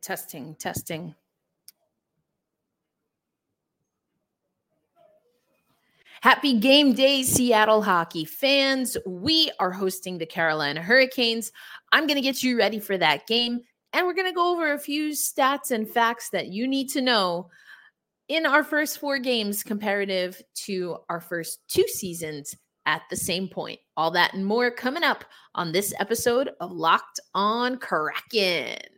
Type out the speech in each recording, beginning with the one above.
Testing, testing. Happy game day, Seattle hockey fans. We are hosting the Carolina Hurricanes. I'm going to get you ready for that game, and we're going to go over a few stats and facts that you need to know in our first four games comparative to our first two seasons at the same point. All that and more coming up on this episode of Locked On Kraken.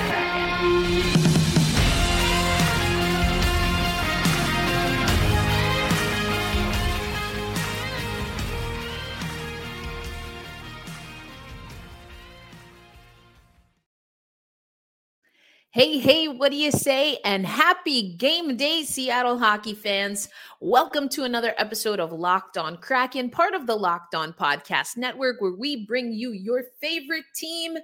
Hey, hey, what do you say? And happy game day, Seattle hockey fans. Welcome to another episode of Locked On Kraken, part of the Locked On Podcast Network, where we bring you your favorite team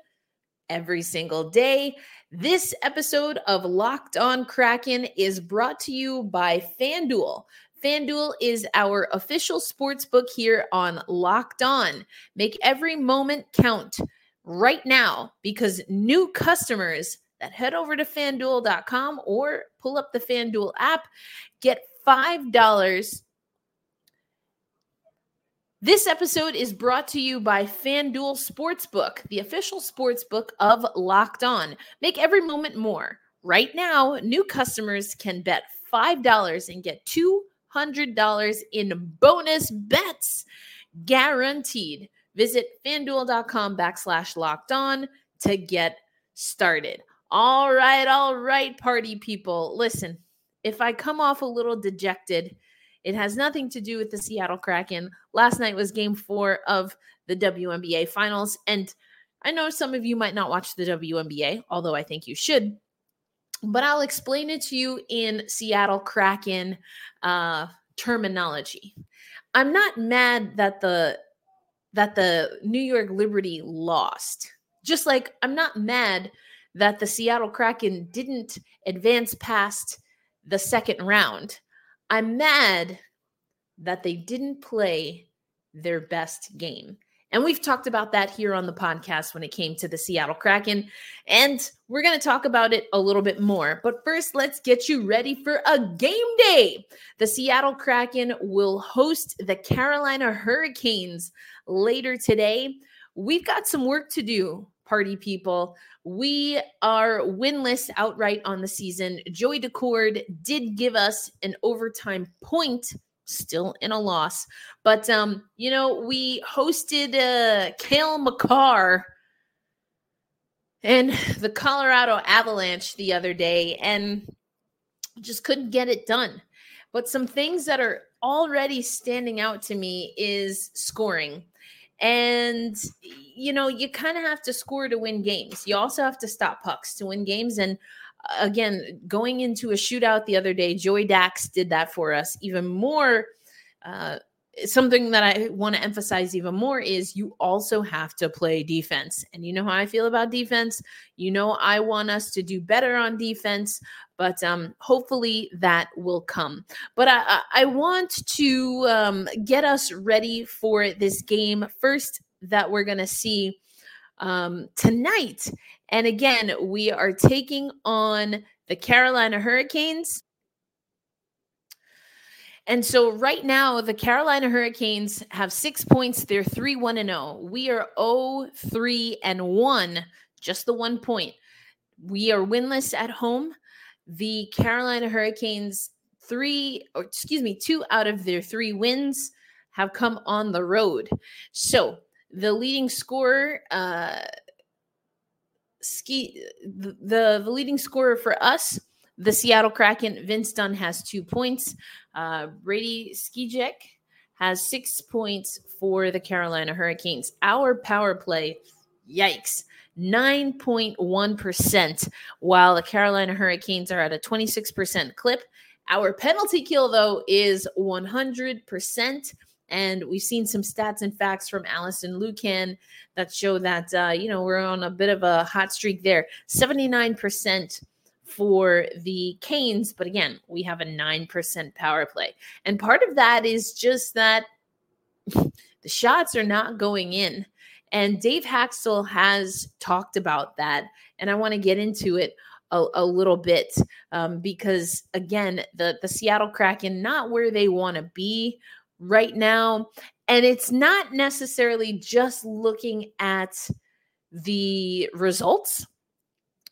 every single day. This episode of Locked On Kraken is brought to you by FanDuel. FanDuel is our official sports book here on Locked On. Make every moment count right now because new customers that head over to fanduel.com or pull up the FanDuel app, get $5. This episode is brought to you by FanDuel Sportsbook, the official sportsbook of Locked On. Make every moment more. Right now, new customers can bet $5 and get $200 in bonus bets guaranteed. Visit fanduel.com backslash locked on to get started. All right, all right, party people. Listen, if I come off a little dejected, it has nothing to do with the Seattle Kraken. Last night was game four of the WNBA finals. And I know some of you might not watch the WNBA, although I think you should. But I'll explain it to you in Seattle Kraken uh, terminology. I'm not mad that the that the New York Liberty lost. Just like I'm not mad that the Seattle Kraken didn't advance past the second round. I'm mad that they didn't play their best game. And we've talked about that here on the podcast when it came to the Seattle Kraken. And we're going to talk about it a little bit more. But first, let's get you ready for a game day. The Seattle Kraken will host the Carolina Hurricanes later today. We've got some work to do party people. We are winless outright on the season. Joey Daccord did give us an overtime point, still in a loss. But um, you know, we hosted uh Cale Makar and the Colorado Avalanche the other day and just couldn't get it done. But some things that are already standing out to me is scoring. And, you know, you kind of have to score to win games. You also have to stop pucks to win games. And uh, again, going into a shootout the other day, Joey Dax did that for us even more. Uh, something that I want to emphasize even more is you also have to play defense. And you know how I feel about defense. You know, I want us to do better on defense, but um, hopefully that will come. But I, I want to um, get us ready for this game first that we're going to see um, tonight. And again, we are taking on the Carolina Hurricanes. And so right now, the Carolina Hurricanes have six points. They're 3 1 and 0. We are 0 3 and 1, just the one point. We are winless at home. The Carolina Hurricanes, three, or excuse me, two out of their three wins have come on the road. So the leading scorer, uh, ski, the, the, the leading scorer for us the Seattle Kraken, Vince Dunn has two points. Uh, Brady Skjei has six points for the Carolina Hurricanes. Our power play, yikes, 9.1%, while the Carolina Hurricanes are at a 26% clip. Our penalty kill, though, is 100%. And we've seen some stats and facts from Alison Lukan that show that, uh, you know, we're on a bit of a hot streak there. 79% for the Canes. But again, we have a 9% power play. And part of that is just that the shots are not going in. And Dave Hakstol has talked about that. And I want to get into it a, a little bit um, because, again, the, the Seattle Kraken, not where they want to be right now. And it's not necessarily just looking at the results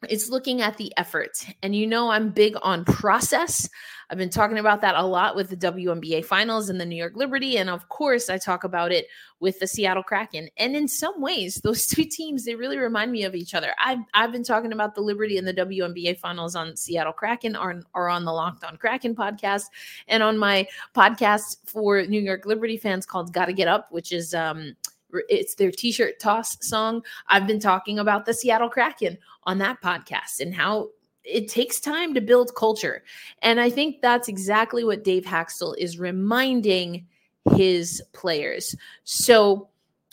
it's looking at the effort. And you know, I'm big on process. I've been talking about that a lot with the WNBA finals and the New York Liberty. And of course, I talk about it with the Seattle Kraken. And in some ways, those two teams, they really remind me of each other. I've, I've been talking about the Liberty and the WNBA finals on Seattle Kraken or, or on the Locked on Kraken podcast and on my podcast for New York Liberty fans called Gotta Get Up, which is, um, it's their t-shirt toss song. I've been talking about the Seattle Kraken on that podcast and how it takes time to build culture. And I think that's exactly what Dave Hakstol is reminding his players. So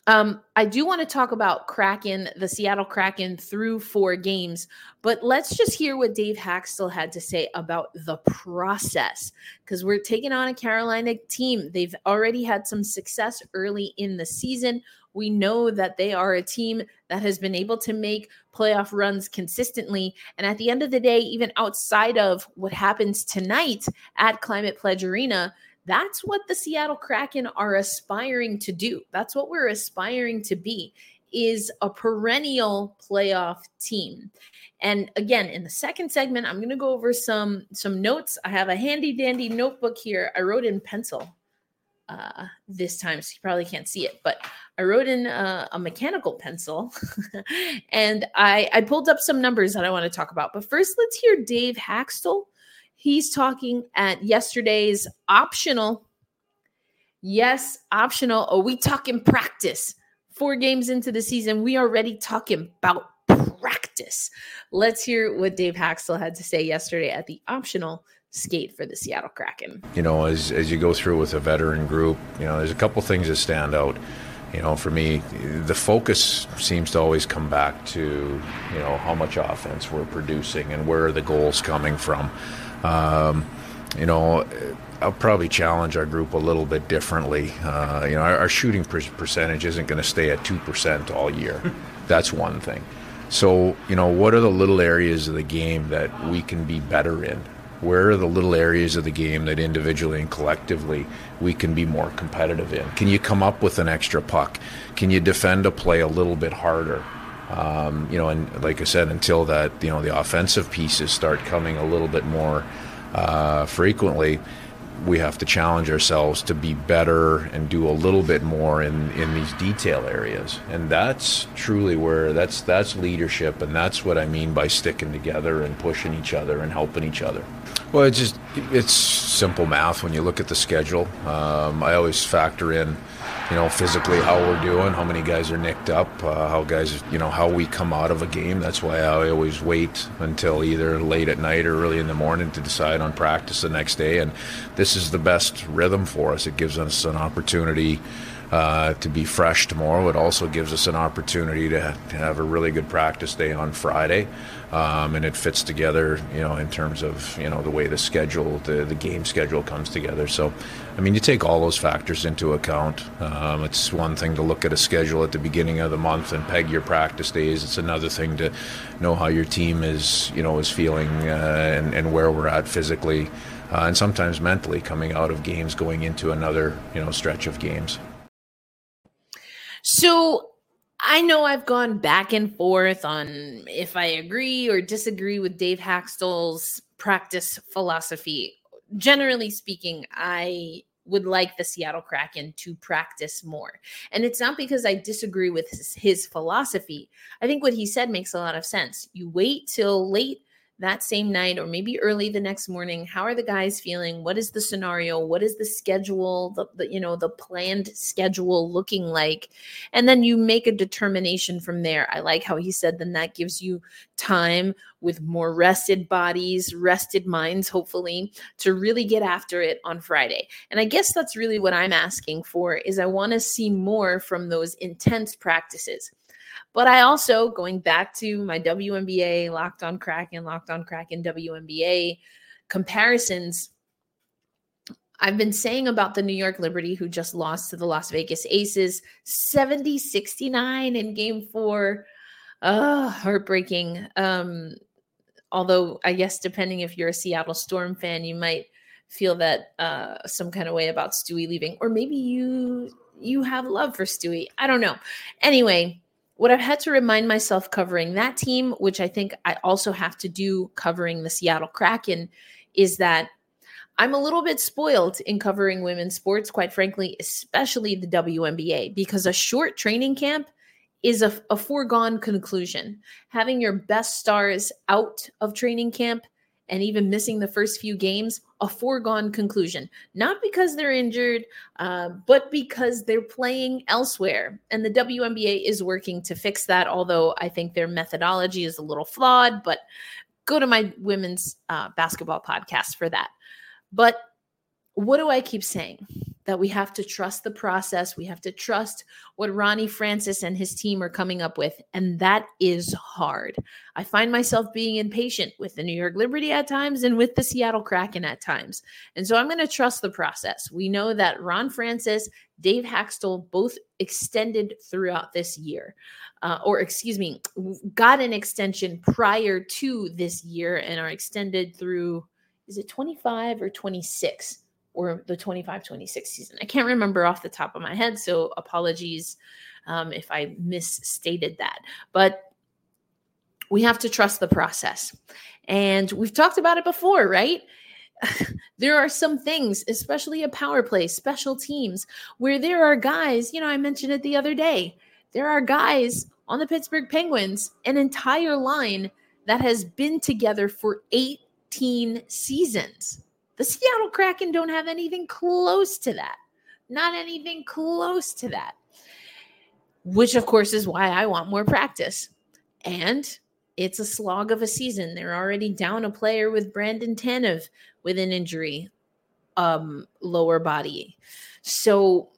um, I do want to talk about Kraken, the Seattle Kraken through four games, but let's just hear what Dave Hakstol had to say about the process because we're taking on a Carolina team. They've already had some success early in the season. We know that they are a team that has been able to make playoff runs consistently. And at the end of the day, even outside of what happens tonight at Climate Pledge Arena, that's what the Seattle Kraken are aspiring to do. That's what we're aspiring to be is a perennial playoff team. And again, in the second segment, I'm going to go over some some notes. I have a handy dandy notebook here. I wrote in pencil uh, this time, so you probably can't see it, but I wrote in uh, a mechanical pencil and I, I pulled up some numbers that I want to talk about. But first, let's hear Dave Hakstol He's talking at yesterday's optional. Yes, optional. Are we talking practice? Four games into the season, we already talking about practice. Let's hear what Dave Hakstol had to say yesterday at the optional skate for the Seattle Kraken. You know, as as you go through with a veteran group, you know, there's a couple things that stand out. You know, for me, the focus seems to always come back to, you know, how much offense we're producing and where are the goals coming from. Um, you know, I'll probably challenge our group a little bit differently. Uh, you know, our, our shooting per- percentage isn't going to stay at 2% all year. That's one thing. So, you know, what are the little areas of the game that we can be better in? Where are the little areas of the game that individually and collectively we can be more competitive in? Can you come up with an extra puck? Can you defend a play a little bit harder? Um, you know, and like I said, until that, you know, the offensive pieces start coming a little bit more uh, frequently, we have to challenge ourselves to be better and do a little bit more in, in these detail areas. And that's truly where that's that's leadership, and that's what I mean by sticking together and pushing each other and helping each other. Well, it's just it's simple math when you look at the schedule. Um, I always factor in you know, physically how we're doing, how many guys are nicked up, uh, how guys, you know, how we come out of a game. That's why I always wait until either late at night or early in the morning to decide on practice the next day. And this is the best rhythm for us. It gives us an opportunity uh, to be fresh tomorrow. It also gives us an opportunity to, to have a really good practice day on Friday, um, and it fits together, you know, in terms of you know the way the schedule, the the game schedule comes together. So, I mean, you take all those factors into account. Um, it's one thing to look at a schedule at the beginning of the month and peg your practice days. It's another thing to know how your team is, you know, is feeling uh, and, and where we're at physically. Uh, and sometimes mentally coming out of games going into another you know stretch of games so I know I've gone back and forth on if I agree or disagree with Dave Hakstol's practice philosophy. Generally speaking, I would like the Seattle Kraken to practice more. And it's not because I disagree with his, his, philosophy. I think what he said makes a lot of sense. You wait till late that same night or maybe early the next morning how are the guys feeling? What is the scenario? What is the schedule the, the, you know the planned schedule looking like? And then you make a determination from there. I like how he said then that gives you time with more rested bodies rested minds hopefully to really get after it on friday and i guess that's really what i'm asking for is i want to see more from those intense practices But I also, going back to my WNBA, Locked on Kraken, Locked on crack Kraken, WNBA comparisons, I've been saying about the New York Liberty, who just lost to the Las Vegas Aces 70 69 in game four. Uh, heartbreaking. Um, although, I guess, depending if you're a Seattle Storm fan, you might feel that uh, some kind of way about Stewie leaving, or maybe you you have love for Stewie. I don't know. Anyway, what I've had to remind myself covering that team, which I think I also have to do covering the Seattle Kraken, is that I'm a little bit spoiled in covering women's sports, quite frankly, especially the WNBA, because a short training camp is a, a foregone conclusion. Having your best stars out of training camp and even missing the first few games, a foregone conclusion. Not because they're injured, uh, but because they're playing elsewhere. And the WNBA is working to fix that, although I think their methodology is a little flawed. But go to my women's uh, basketball podcast for that. But what do I keep saying? That we have to trust the process. We have to trust what Ronnie Francis and his team are coming up with. And that is hard. I find myself being impatient with the New York Liberty at times and with the Seattle Kraken at times. And so I'm going to trust the process. We know that Ron Francis, Dave Hakstol both extended throughout this year. Uh, or excuse me, got an extension prior to this year and are extended through is it 25 or 26 or the 25 26 season? I can't remember off the top of my head. So apologies um, if I misstated that. But we have to trust the process. And we've talked about it before, right? there are some things, especially a power play, special teams, where there are guys, you know, I mentioned it the other day. There are guys on the Pittsburgh Penguins, an entire line that has been together for 18 seasons. The Seattle Kraken don't have anything close to that. Not anything close to that. Which, of course, is why I want more practice. And it's a slog of a season. They're already down a player with Brandon Tanev with an injury, um, lower body. So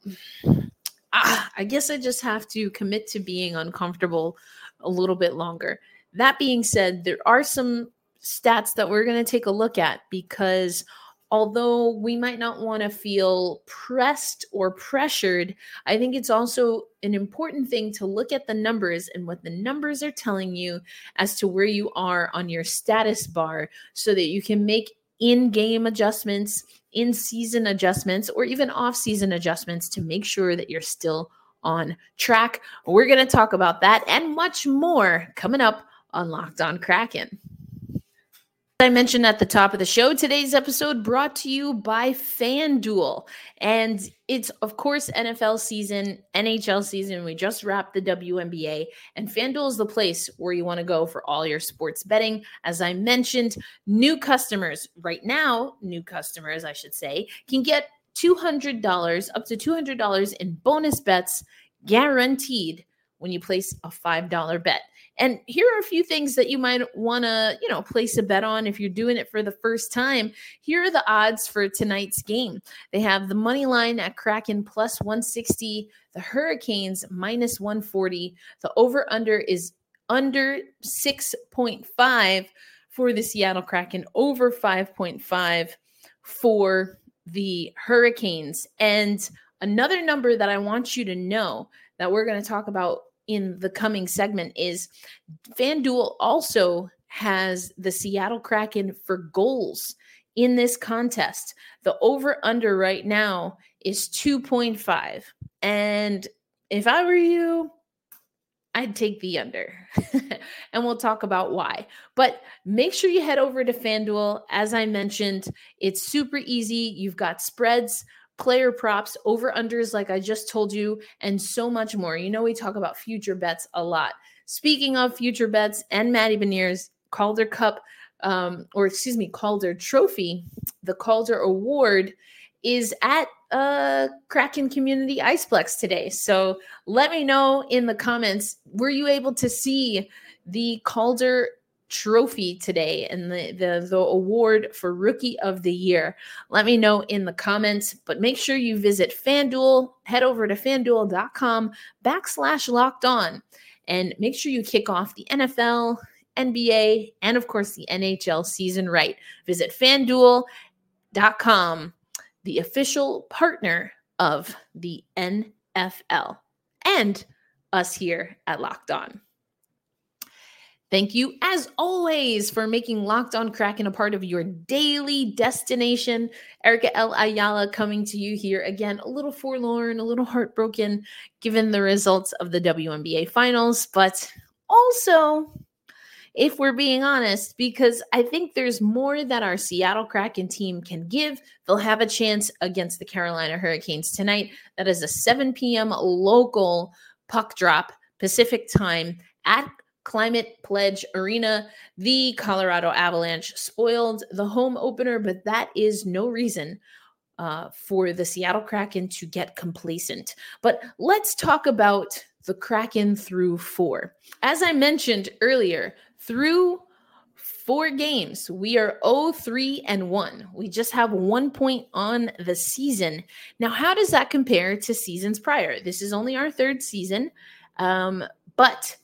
ah, I guess I just have to commit to being uncomfortable a little bit longer. That being said, there are some stats that we're going to take a look at because although we might not want to feel pressed or pressured, I think it's also an important thing to look at the numbers and what the numbers are telling you as to where you are on your status bar so that you can make in game adjustments, in season adjustments, or even off season adjustments to make sure that you're still on track. We're going to talk about that and much more coming up on Locked On Kraken. I mentioned at the top of the show, today's episode brought to you by FanDuel. And it's, of course, NFL season, NHL season. We just wrapped the WNBA, and FanDuel is the place where you want to go for all your sports betting. As I mentioned, new customers, right now, new customers, I should say, can get $200, up to $200 in bonus bets guaranteed when you place a $5 bet. And here are a few things that you might want to, you know, place a bet on if you're doing it for the first time. Here are the odds for tonight's game. They have the money line at Kraken plus 160, the Hurricanes minus 140. The over under is under 6.5 for the Seattle Kraken, over 5.5 for the Hurricanes. And another number that I want you to know that we're going to talk about in the coming segment is FanDuel also has the Seattle Kraken for goals in this contest. The over under right now is 2.5. And if I were you, I'd take the under. and we'll talk about why. But make sure you head over to FanDuel. As I mentioned, it's super easy. You've got spreads player props, over unders, like I just told you, and so much more. You know, we talk about future bets a lot. Speaking of future bets and Matty Beniers, Calder Cup, um, or excuse me, Calder Trophy, the Calder Award is at uh Kraken Community Iceplex today. So let me know in the comments, were you able to see the Calder trophy today and the, the the award for rookie of the year let me know in the comments but make sure you visit fanduel head over to fanduel.com backslash locked on and make sure you kick off the NFL, NBA, and of course the NHL season right. Visit fanduel.com, the official partner of the NFL and us here at Locked On. Thank you, as always, for making Locked On Kraken a part of your daily destination. Erica L. Ayala coming to you here again, a little forlorn, a little heartbroken given the results of the WNBA finals, but also if we're being honest, because I think there's more that our Seattle Kraken team can give. They'll have a chance against the Carolina Hurricanes tonight. That is a 7 p.m. local puck drop Pacific time at Climate Pledge Arena. The Colorado Avalanche spoiled the home opener, but that is no reason uh, for the Seattle Kraken to get complacent. But let's talk about the Kraken through four. As I mentioned earlier, through four games, we are 0 3 and 1. We just have one point on the season. Now, how does that compare to seasons prior? This is only our third season, um, but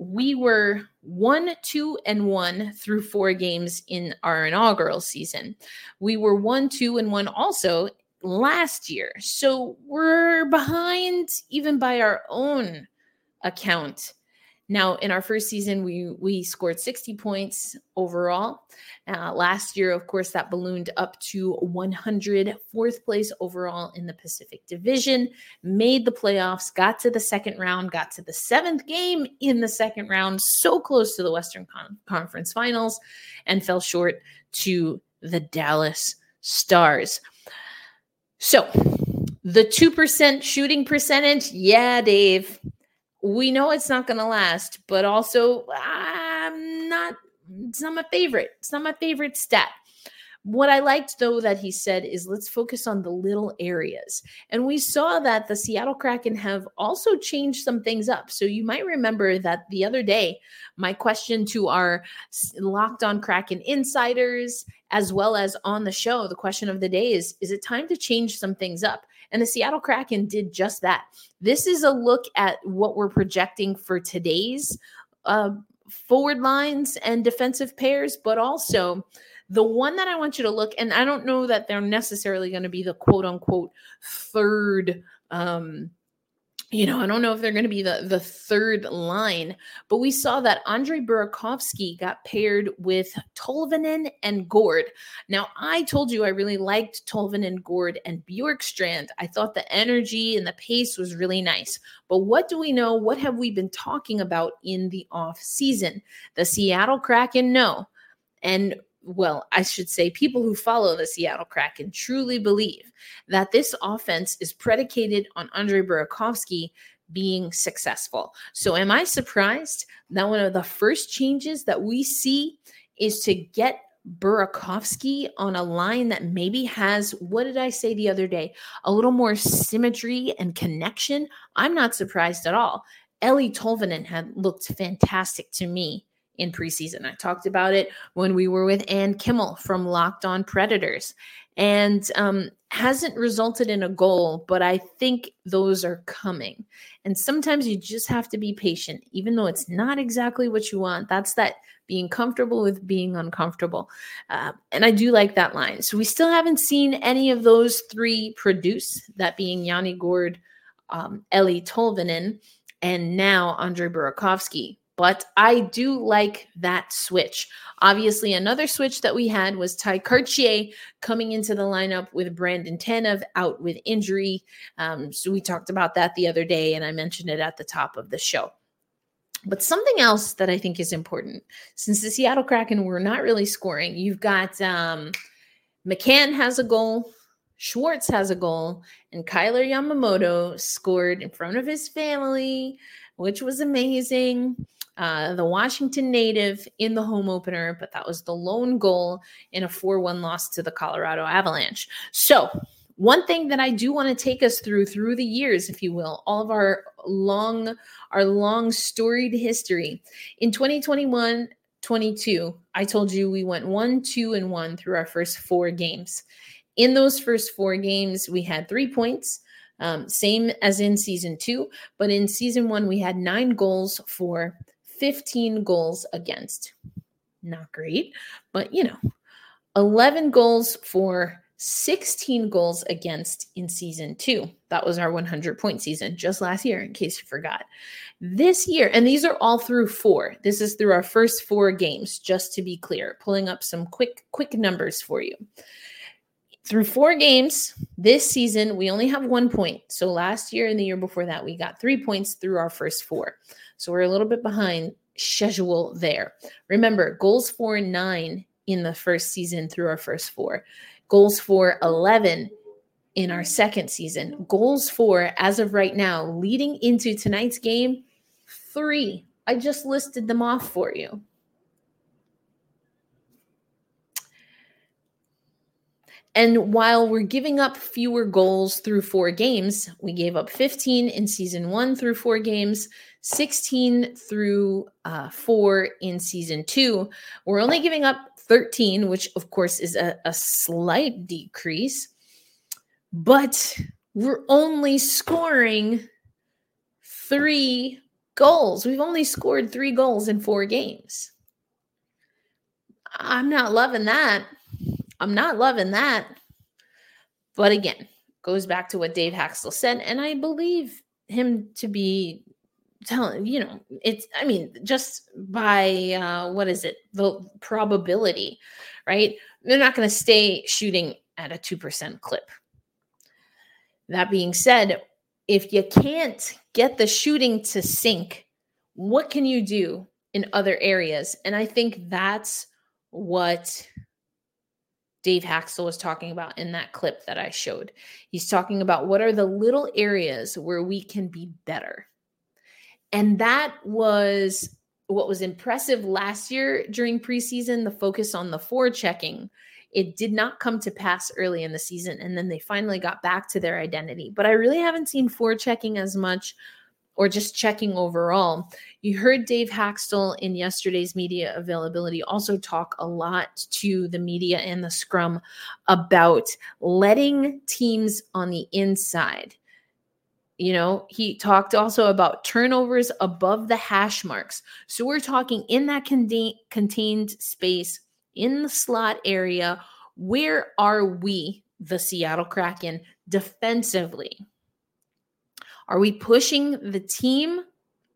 we were one, two, and one through four games in our inaugural season. We were one, two, and one also last year. So we're behind even by our own account now, in our first season, we we scored 60 points overall. Uh, last year, of course, that ballooned up to 100, fourth place overall in the Pacific Division. Made the playoffs, got to the second round, got to the seventh game in the second round, so close to the Western Con- Conference Finals, and fell short to the Dallas Stars. So, the 2% shooting percentage, yeah, Dave, we know it's not going to last, but also I'm not, it's not my favorite. It's not my favorite step. What I liked, though, that he said is let's focus on the little areas. And we saw that the Seattle Kraken have also changed some things up. So you might remember that the other day, my question to our locked on Kraken insiders, as well as on the show, the question of the day is Is it time to change some things up? And the Seattle Kraken did just that. This is a look at what we're projecting for today's uh, forward lines and defensive pairs, but also the one that I want you to look, and I don't know that they're necessarily going to be the quote unquote third um, you know, I don't know if they're going to be the, the third line, but we saw that Andre Burakovsky got paired with Tolvanen and Gourde. Now, I told you I really liked Tolvanen, Gourde, and Bjorkstrand. I thought the energy and the pace was really nice. But what do we know? What have we been talking about in the off season? The Seattle Kraken no. And well, I should say, people who follow the Seattle Kraken truly believe that this offense is predicated on Andre Burakovsky being successful. So, am I surprised that one of the first changes that we see is to get Burakovsky on a line that maybe has, what did I say the other day, a little more symmetry and connection? I'm not surprised at all. Eeli Tolvanen had looked fantastic to me in preseason. I talked about it when we were with Ann Kimmel from Locked On Predators and um, hasn't resulted in a goal, but I think those are coming. And sometimes you just have to be patient, even though it's not exactly what you want. That's that being comfortable with being uncomfortable. Uh, and I do like that line. So we still haven't seen any of those three produce, that being Yanni Gourde, um, Eeli Tolvanen, and now Andre Burakovsky but I do like that switch. Obviously, another switch that we had was Ty Kartye coming into the lineup with Brandon Tanev out with injury. Um, so we talked about that the other day, and I mentioned it at the top of the show. But something else that I think is important, since the Seattle Kraken were not really scoring, you've got um, McCann has a goal, Schwartz has a goal, and Kailer Yamamoto scored in front of his family, which was amazing. Uh, the Washington native in the home opener, but that was the lone goal in a 4 1 loss to the Colorado Avalanche. So, one thing that I do want to take us through through the years, if you will, all of our long, our long storied history. In 2021, 22, I told you we went one, two, and one through our first four games. In those first four games, we had three points. Um, same as in season two, but in season one, we had nine goals for 15 goals against. Not great, but you know, 11 goals for 16 goals against in season two. That was our 100 point season just last year, in case you forgot. This year, and these are all through four. This is through our first four games, just to be clear, pulling up some quick, quick numbers for you. Through four games this season, we only have one point. So last year and the year before that, we got three points through our first four. So we're a little bit behind schedule there. Remember, goals for nine in the first season through our first four, goals for 11 in our second season, goals for, as of right now, leading into tonight's game, three. I just listed them off for you. And while we're giving up fewer goals through four games, we gave up 15 in season one through four games, 16 through uh, four in season two. We're only giving up 13, which of course is a, a slight decrease, but we're only scoring three goals. We've only scored three goals in four games. I'm not loving that. I'm not loving that. But again, goes back to what Dave Hakstol said, and I believe him to be telling you know it's i mean just by uh what is it? The probability right? They're not going to stay shooting at a 2% clip. That being said if you can't get the shooting to sink what can you do in other areas? And i think that's what Dave Hakstol was talking about in that clip that I showed. He's talking about what are the little areas where we can be better. And that was what was impressive last year during preseason the focus on the forechecking. It did not come to pass early in the season. And then they finally got back to their identity. But I really haven't seen forechecking as much or just checking overall. You heard Dave Hakstol in yesterday's media availability also talk a lot to the media and the scrum about letting teams on the inside you know, he talked also about turnovers above the hash marks. So we're talking in that contained space in the slot area. Where are we, the Seattle Kraken, defensively? Are we pushing the team,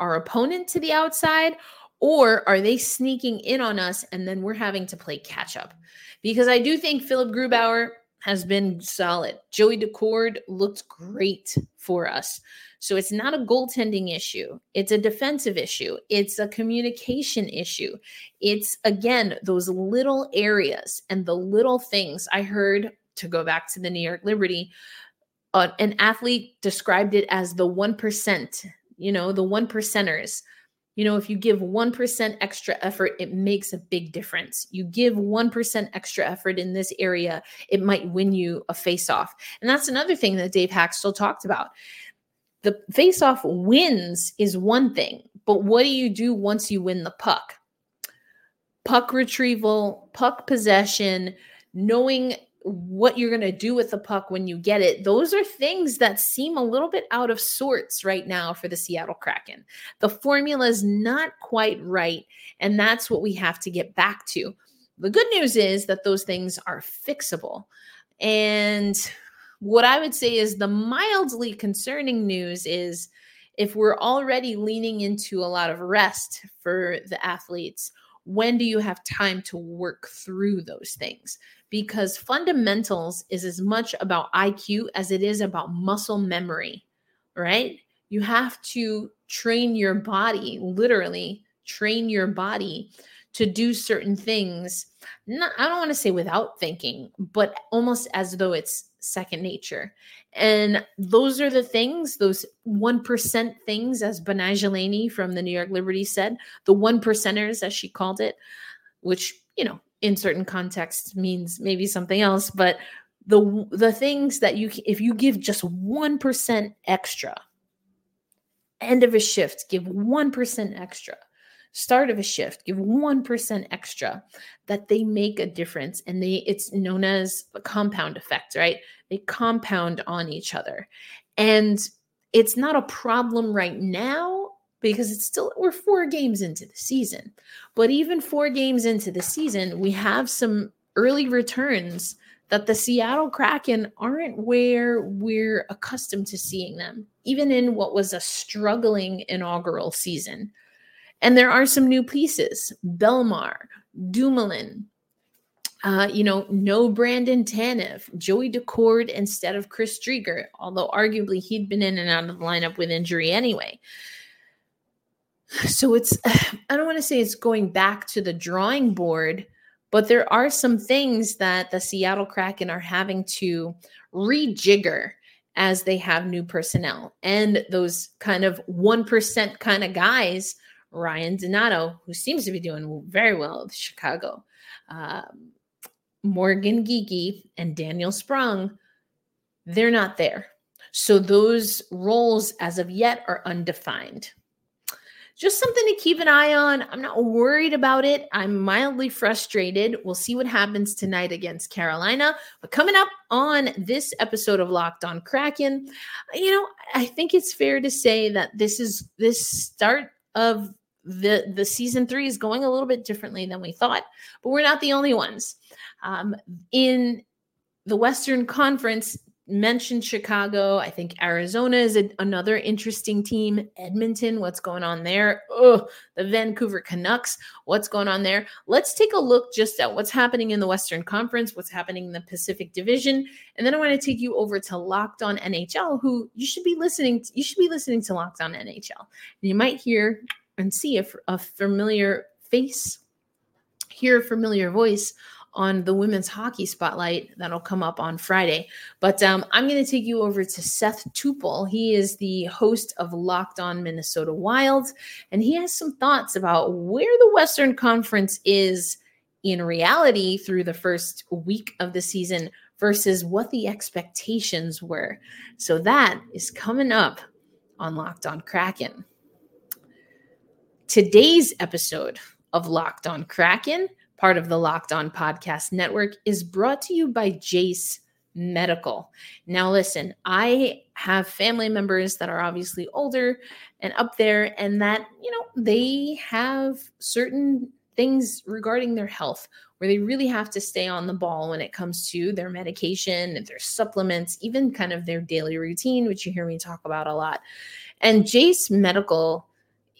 our opponent, to the outside? Or are they sneaking in on us and then we're having to play catch up? Because I do think Philipp Grubauer has been solid. Joey Daccord looked great for us. So it's not a goaltending issue. It's a defensive issue. It's a communication issue. It's again those little areas and the little things. I heard to go back to the New York Liberty, uh, an athlete described it as the 1%, you know, the one percenters you know, if you give 1% extra effort, it makes a big difference. You give 1% extra effort in this area, it might win you a face off. And that's another thing that Dave Hakstol talked about. The face off wins is one thing, but what do you do once you win the puck? Puck retrieval, puck possession, knowing what you're going to do with the puck when you get it. Those are things that seem a little bit out of sorts right now for the Seattle Kraken. The formula is not quite right, and that's what we have to get back to. The good news is that those things are fixable. And what I would say is the mildly concerning news is if we're already leaning into a lot of rest for the athletes, when do you have time to work through those things? Because fundamentals is as much about IQ as it is about muscle memory, right? You have to train your body, literally train your body to do certain things. Not, I don't want to say without thinking, but almost as though it's second nature. And those are the things, those 1% things, as Betnijah from the New York Liberty said, the one percenters, as she called it, which, you know, in certain contexts means maybe something else but the the things that you if you give just 1% extra end of a shift give 1% extra start of a shift give 1% extra that they make a difference and they it's known as a compound effect right? They compound on each other. And it's not a problem right now because it's still we're four games into the season. But even four games into the season, we have some early returns that the Seattle Kraken aren't where we're accustomed to seeing them, even in what was a struggling inaugural season. And there are some new pieces Bellemare, Dumoulin, uh, you know, no Brandon Tanev, Joey Daccord instead of Chris Driedger, although arguably he'd been in and out of the lineup with injury anyway. So it's, I don't want to say it's going back to the drawing board, but there are some things that the Seattle Kraken are having to rejigger as they have new personnel and those kind of 1% kind of guys, Ryan Donato, who seems to be doing very well with Chicago. Um, Morgan Geekie and Daniel Sprong they're not there. So those roles as of yet are undefined. Just something to keep an eye on. I'm not worried about it. I'm mildly frustrated. We'll see what happens tonight against Carolina. But coming up on this episode of Locked On Kraken, you know, I think it's fair to say that this is this start of the the season three is going a little bit differently than we thought but we're not the only ones um, in the western conference mentioned chicago. I think arizona is a, another interesting team. Edmonton what's going on there? Oh the vancouver canucks what's going on there? Let's take a look just at what's happening in the western conference what's happening in the pacific division and then i want to take you over to locked on nhl who you should be listening to, you should be listening to locked on nhl and you might hear and see a, a familiar face, hear a familiar voice on the women's hockey spotlight that'll come up on Friday. But um, I'm going to take you over to Seth Tupel. He is the host of Locked On Minnesota Wild, and he has some thoughts about where the Western Conference is in reality through the first week of the season versus what the expectations were. So that is coming up on Locked On Kraken. Today's episode of Locked On Kraken, part of the Locked On Podcast Network, is brought to you by Jase Medical. Now, listen, I have family members that are obviously older and up there, and that, you know, they have certain things regarding their health where they really have to stay on the ball when it comes to their medication their supplements, even kind of their daily routine, which you hear me talk about a lot. And Jase Medical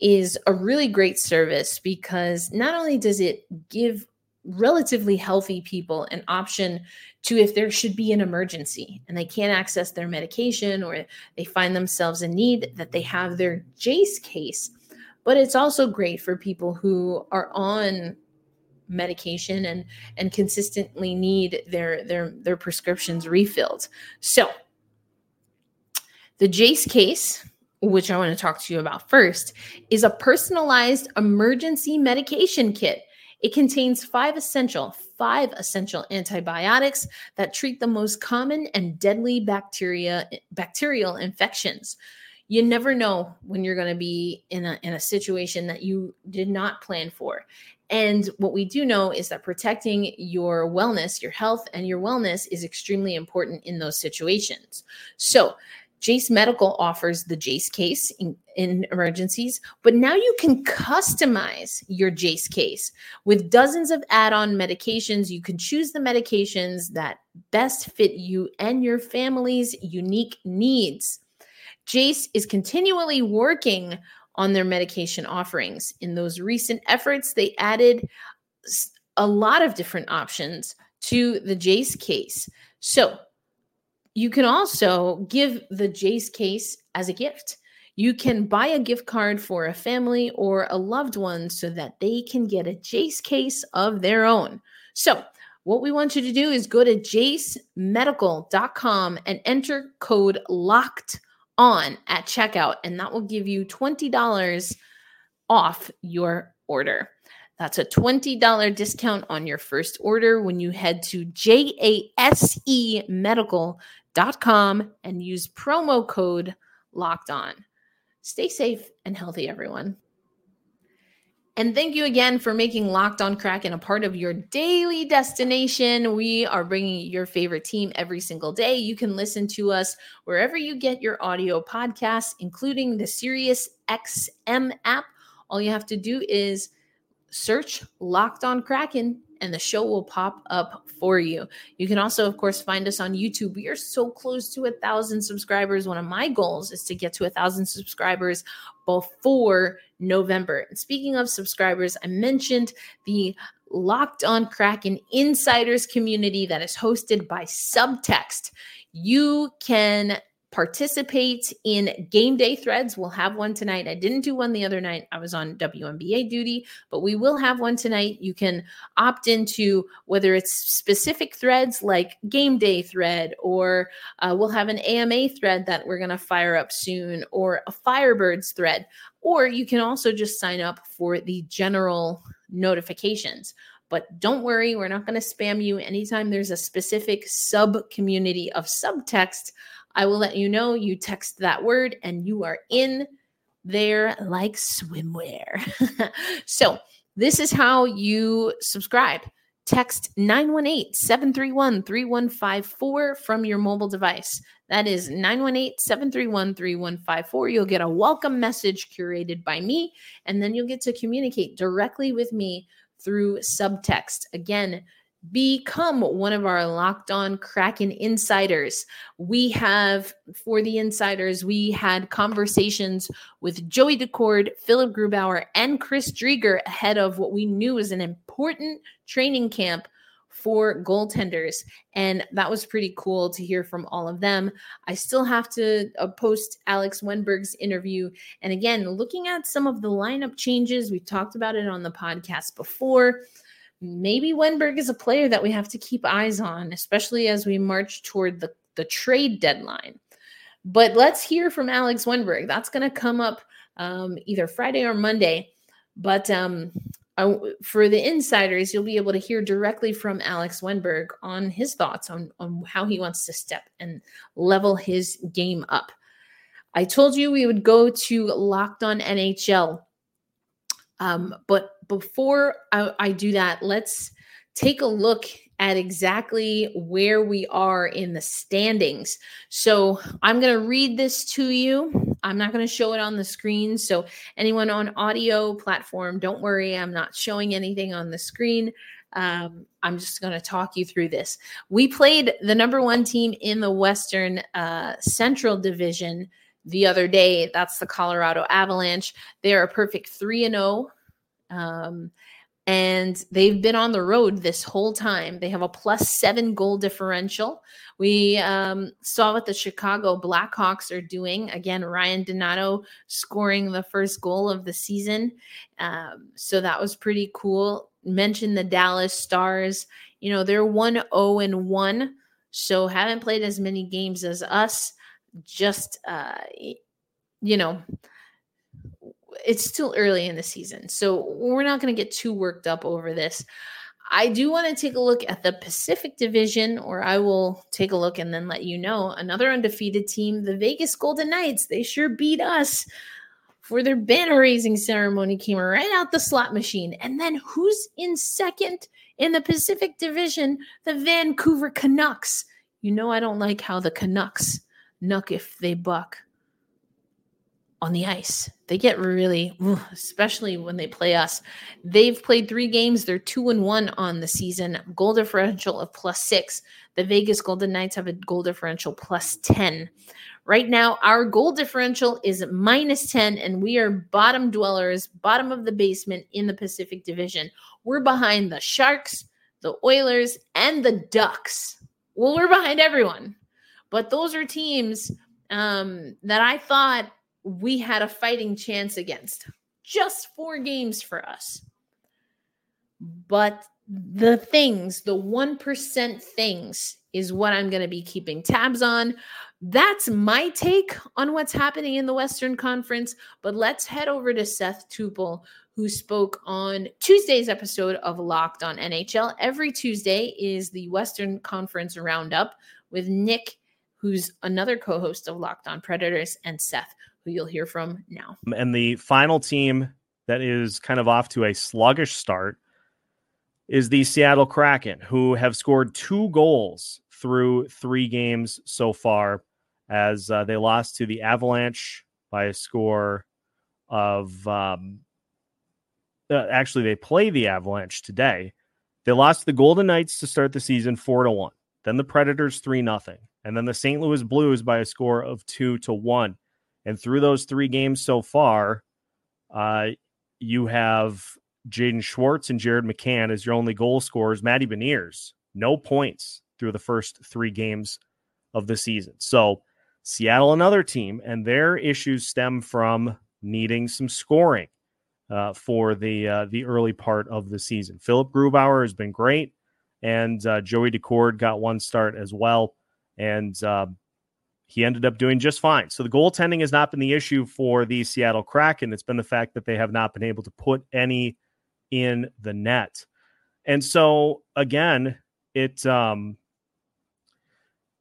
is a really great service because not only does it give relatively healthy people an option to if there should be an emergency and they can't access their medication or they find themselves in need that they have their Jase case. But it's also great for people who are on medication and and consistently need their their their prescriptions refilled. So the Jase case which I want to talk to you about first, is a personalized emergency medication kit. It contains five essential, five essential antibiotics that treat the most common and deadly bacteria bacterial infections. You never know when you're going to be in a in a situation that you did not plan for. And what we do know is that protecting your wellness, your health and your wellness is extremely important in those situations. So, Jase Medical offers the Jase case in, in, emergencies, but now you can customize your Jase case with dozens of add on medications. You can choose the medications that best fit you and your family's unique needs. Jase is continually working on their medication offerings. In those recent efforts, they added a lot of different options to the Jase case. So, you can also give the Jase case as a gift. You can buy a gift card for a family or a loved one so that they can get a Jase case of their own. So, what we want you to do is go to jasemedical.com and enter code LOCKED on at checkout, and that will give you $20 off your order. That's a $20 discount on your first order when you head to JASE Medical com and use promo code locked on. Stay safe and healthy, everyone. And thank you again for making Locked On Kraken a part of your daily destination. We are bringing your favorite team every single day. You can listen to us wherever you get your audio podcasts, including the Sirius XM app. All you have to do is search Locked On Kraken and the show will pop up for you. You can also, of course, find us on YouTube. We are so close to a thousand subscribers. One of my goals is to get to a thousand subscribers before November. And speaking of subscribers, I mentioned the Locked on Kraken Insiders community that is hosted by Subtext. You can participate in game day threads. We'll have one tonight. I didn't do one the other night. I was on WNBA duty, but we will have one tonight. You can opt into whether it's specific threads like game day thread, or uh, we'll have an AMA thread that we're going to fire up soon, or a Firebirds thread. Or you can also just sign up for the general notifications. But don't worry, we're not going to spam you anytime there's a specific sub community of subtext. I will let you know you text that word and you are in there like swimwear. so, this is how you subscribe. Text 918 731 3154 from your mobile device. That is 918 731 3154. You'll get a welcome message curated by me, and then you'll get to communicate directly with me through subtext. Again, become one of our locked on Kraken insiders. We have, for the insiders, we had conversations with Joey Daccord, Philipp Grubauer, and Chris Driedger ahead of what we knew was an important training camp for goaltenders. And that was pretty cool to hear from all of them. I still have to uh, post Alex Wennberg's interview. And again, looking at some of the lineup changes, we've talked about it on the podcast before maybe Wennberg is a player that we have to keep eyes on, especially as we march toward the, the trade deadline. But let's hear from Alex Wennberg. That's going to come up um, either Friday or Monday. But um, I, for the insiders, you'll be able to hear directly from Alex Wennberg on his thoughts on, on how he wants to step and level his game up. I told you we would go to Locked on NHL. Um, but before I, I do that, let's take a look at exactly where we are in the standings. So I'm going to read this to you. I'm not going to show it on the screen. So anyone on audio platform, don't worry. I'm not showing anything on the screen. Um, I'm just going to talk you through this. We played the number one team in the Western uh, Central Division the other day. That's the Colorado Avalanche. They are a perfect 3 and 0 um, and they've been on the road this whole time. They have a plus seven goal differential. We um, saw what the Chicago Blackhawks are doing. Again, Ryan Donato scoring the first goal of the season. Um, so that was pretty cool. Mentioned the Dallas Stars. You know, they're 1 0 and 1. So haven't played as many games as us. Just, uh, you know, it's still early in the season. So we're not going to get too worked up over this. I do want to take a look at the Pacific Division, or I will take a look and then let you know. Another undefeated team, the Vegas Golden Knights, they sure beat us for their banner raising ceremony, came right out the slot machine. And then who's in second in the Pacific Division? The Vancouver Canucks. You know, I don't like how the Canucks nuck if they buck on the ice. They get really, especially when they play us. They've played three games. They're two and one on the season. Goal differential of plus six. The Vegas Golden Knights have a goal differential plus 10. Right now, our goal differential is minus 10, and we are bottom dwellers, bottom of the basement in the Pacific Division. We're behind the Sharks, the Oilers, and the Ducks. Well, we're behind everyone. But those are teams um, that I thought we had a fighting chance against. Just four games for us. But the things, the 1% things, is what I'm going to be keeping tabs on. That's my take on what's happening in the Western Conference. But let's head over to Seth Tupel, who spoke on Tuesday's episode of Locked on NHL. Every Tuesday is the Western Conference Roundup with Nick, who's another co host of Locked on Predators, and Seth, who you'll hear from now. And the final team that is kind of off to a sluggish start is the Seattle Kraken, who have scored two goals through three games so far as uh, they lost to the Avalanche by a score of. Um, uh, actually, they play the Avalanche today. They lost the Golden Knights to start the season four to one. Then the Predators three nothing, and then the St. Louis Blues by a score of two to one. And through those three games so far, uh, you have Jaden Schwartz and Jared McCann as your only goal scorers. Matty Beniers, no points through the first three games of the season. So Seattle, another team, and their issues stem from needing some scoring uh, for the uh, the early part of the season. Philipp Grubauer has been great, and uh, Joey Daccord got one start as well, and uh, he ended up doing just fine. So the goaltending has not been the issue for the Seattle Kraken. It's been the fact that they have not been able to put any in the net. And so again, it um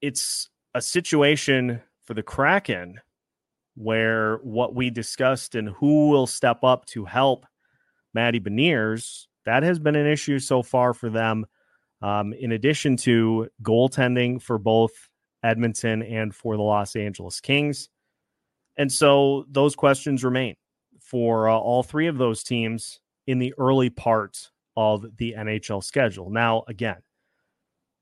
it's a situation for the Kraken where what we discussed and who will step up to help Matty Beniers, that has been an issue so far for them. Um, in addition to goaltending for both Edmonton and for the Los Angeles Kings. And so those questions remain for uh, all three of those teams in the early part of the NHL schedule. Now, again,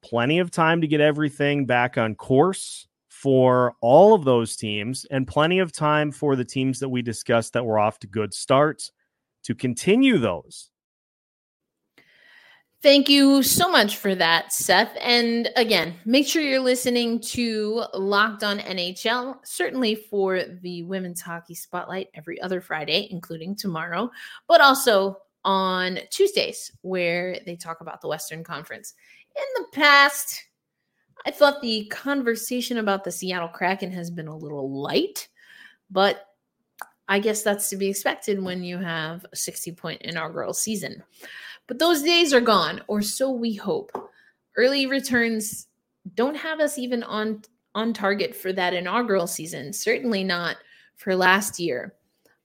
plenty of time to get everything back on course for all of those teams, and plenty of time for the teams that we discussed that were off to good starts to continue those. Thank you so much for that, Seth. And again, make sure you're listening to Locked On NHL, certainly for the women's hockey spotlight every other Friday, including tomorrow, but also on Tuesdays, where they talk about the Western Conference. In the past, I thought the conversation about the Seattle Kraken has been a little light, but I guess that's to be expected when you have a 60 point inaugural season. But those days are gone, or so we hope. Early returns don't have us even on on target for that inaugural season, certainly not for last year.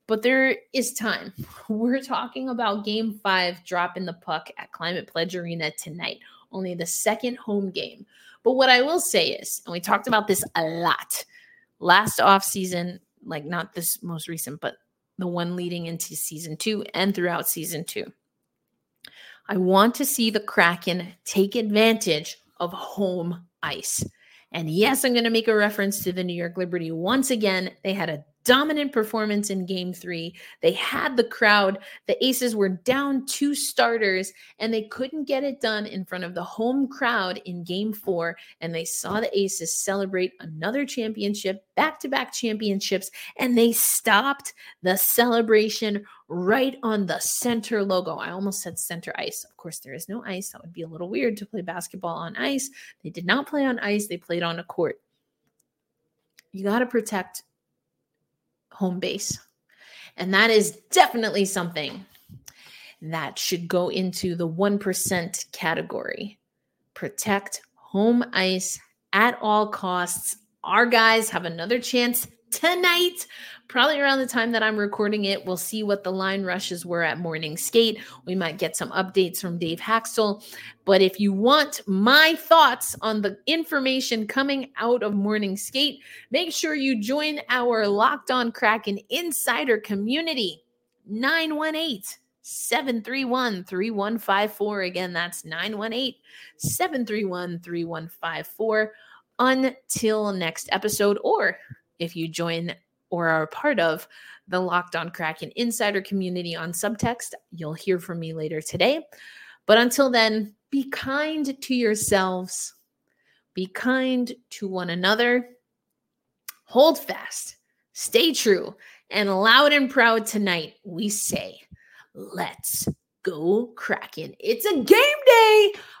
But there is time. We're talking about game five dropping the puck at Climate Pledge Arena tonight, only the second home game. But what I will say is, and we talked about this a lot last off season, like not this most recent, but the one leading into season two and throughout season two. I want to see the Kraken take advantage of home ice. And yes, I'm going to make a reference to the New York Liberty once again. They had a dominant performance in game three. They had the crowd. The Aces were down two starters and they couldn't get it done in front of the home crowd in game four. And they saw the Aces celebrate another championship, back to back championships, and they stopped the celebration right on the center logo. I almost said center ice. Of course, there is no ice. That would be a little weird to play basketball on ice. They did not play on ice, they played on a court. You got to protect home base. And that is definitely something that should go into the 1% category. Protect home ice at all costs. Our guys have another chance tonight probably around the time that I'm recording it, we'll see what the line rushes were at morning skate. We might get some updates from Dave Hakstol. But if you want my thoughts on the information coming out of morning skate, make sure you join our Locked On Kraken Insider community 918 731 3154. Again, that's 918 731 3154 until next episode. Or if you join or are a part of the Locked On Kraken Insider community on Subtext. You'll hear from me later today. But until then, be kind to yourselves, be kind to one another, hold fast, stay true, and loud and proud tonight, we say, let's go Kraken. It's a game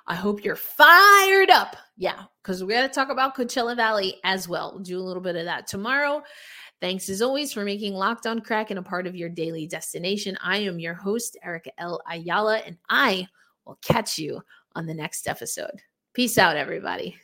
I hope you're fired up. Yeah, because we're going to talk about Coachella Valley as well. We'll do a little bit of that tomorrow. Thanks as always for making Locked On Kraken a part of your daily destination. I am your host, Erica L. Ayala, and I will catch you on the next episode. Peace out, everybody.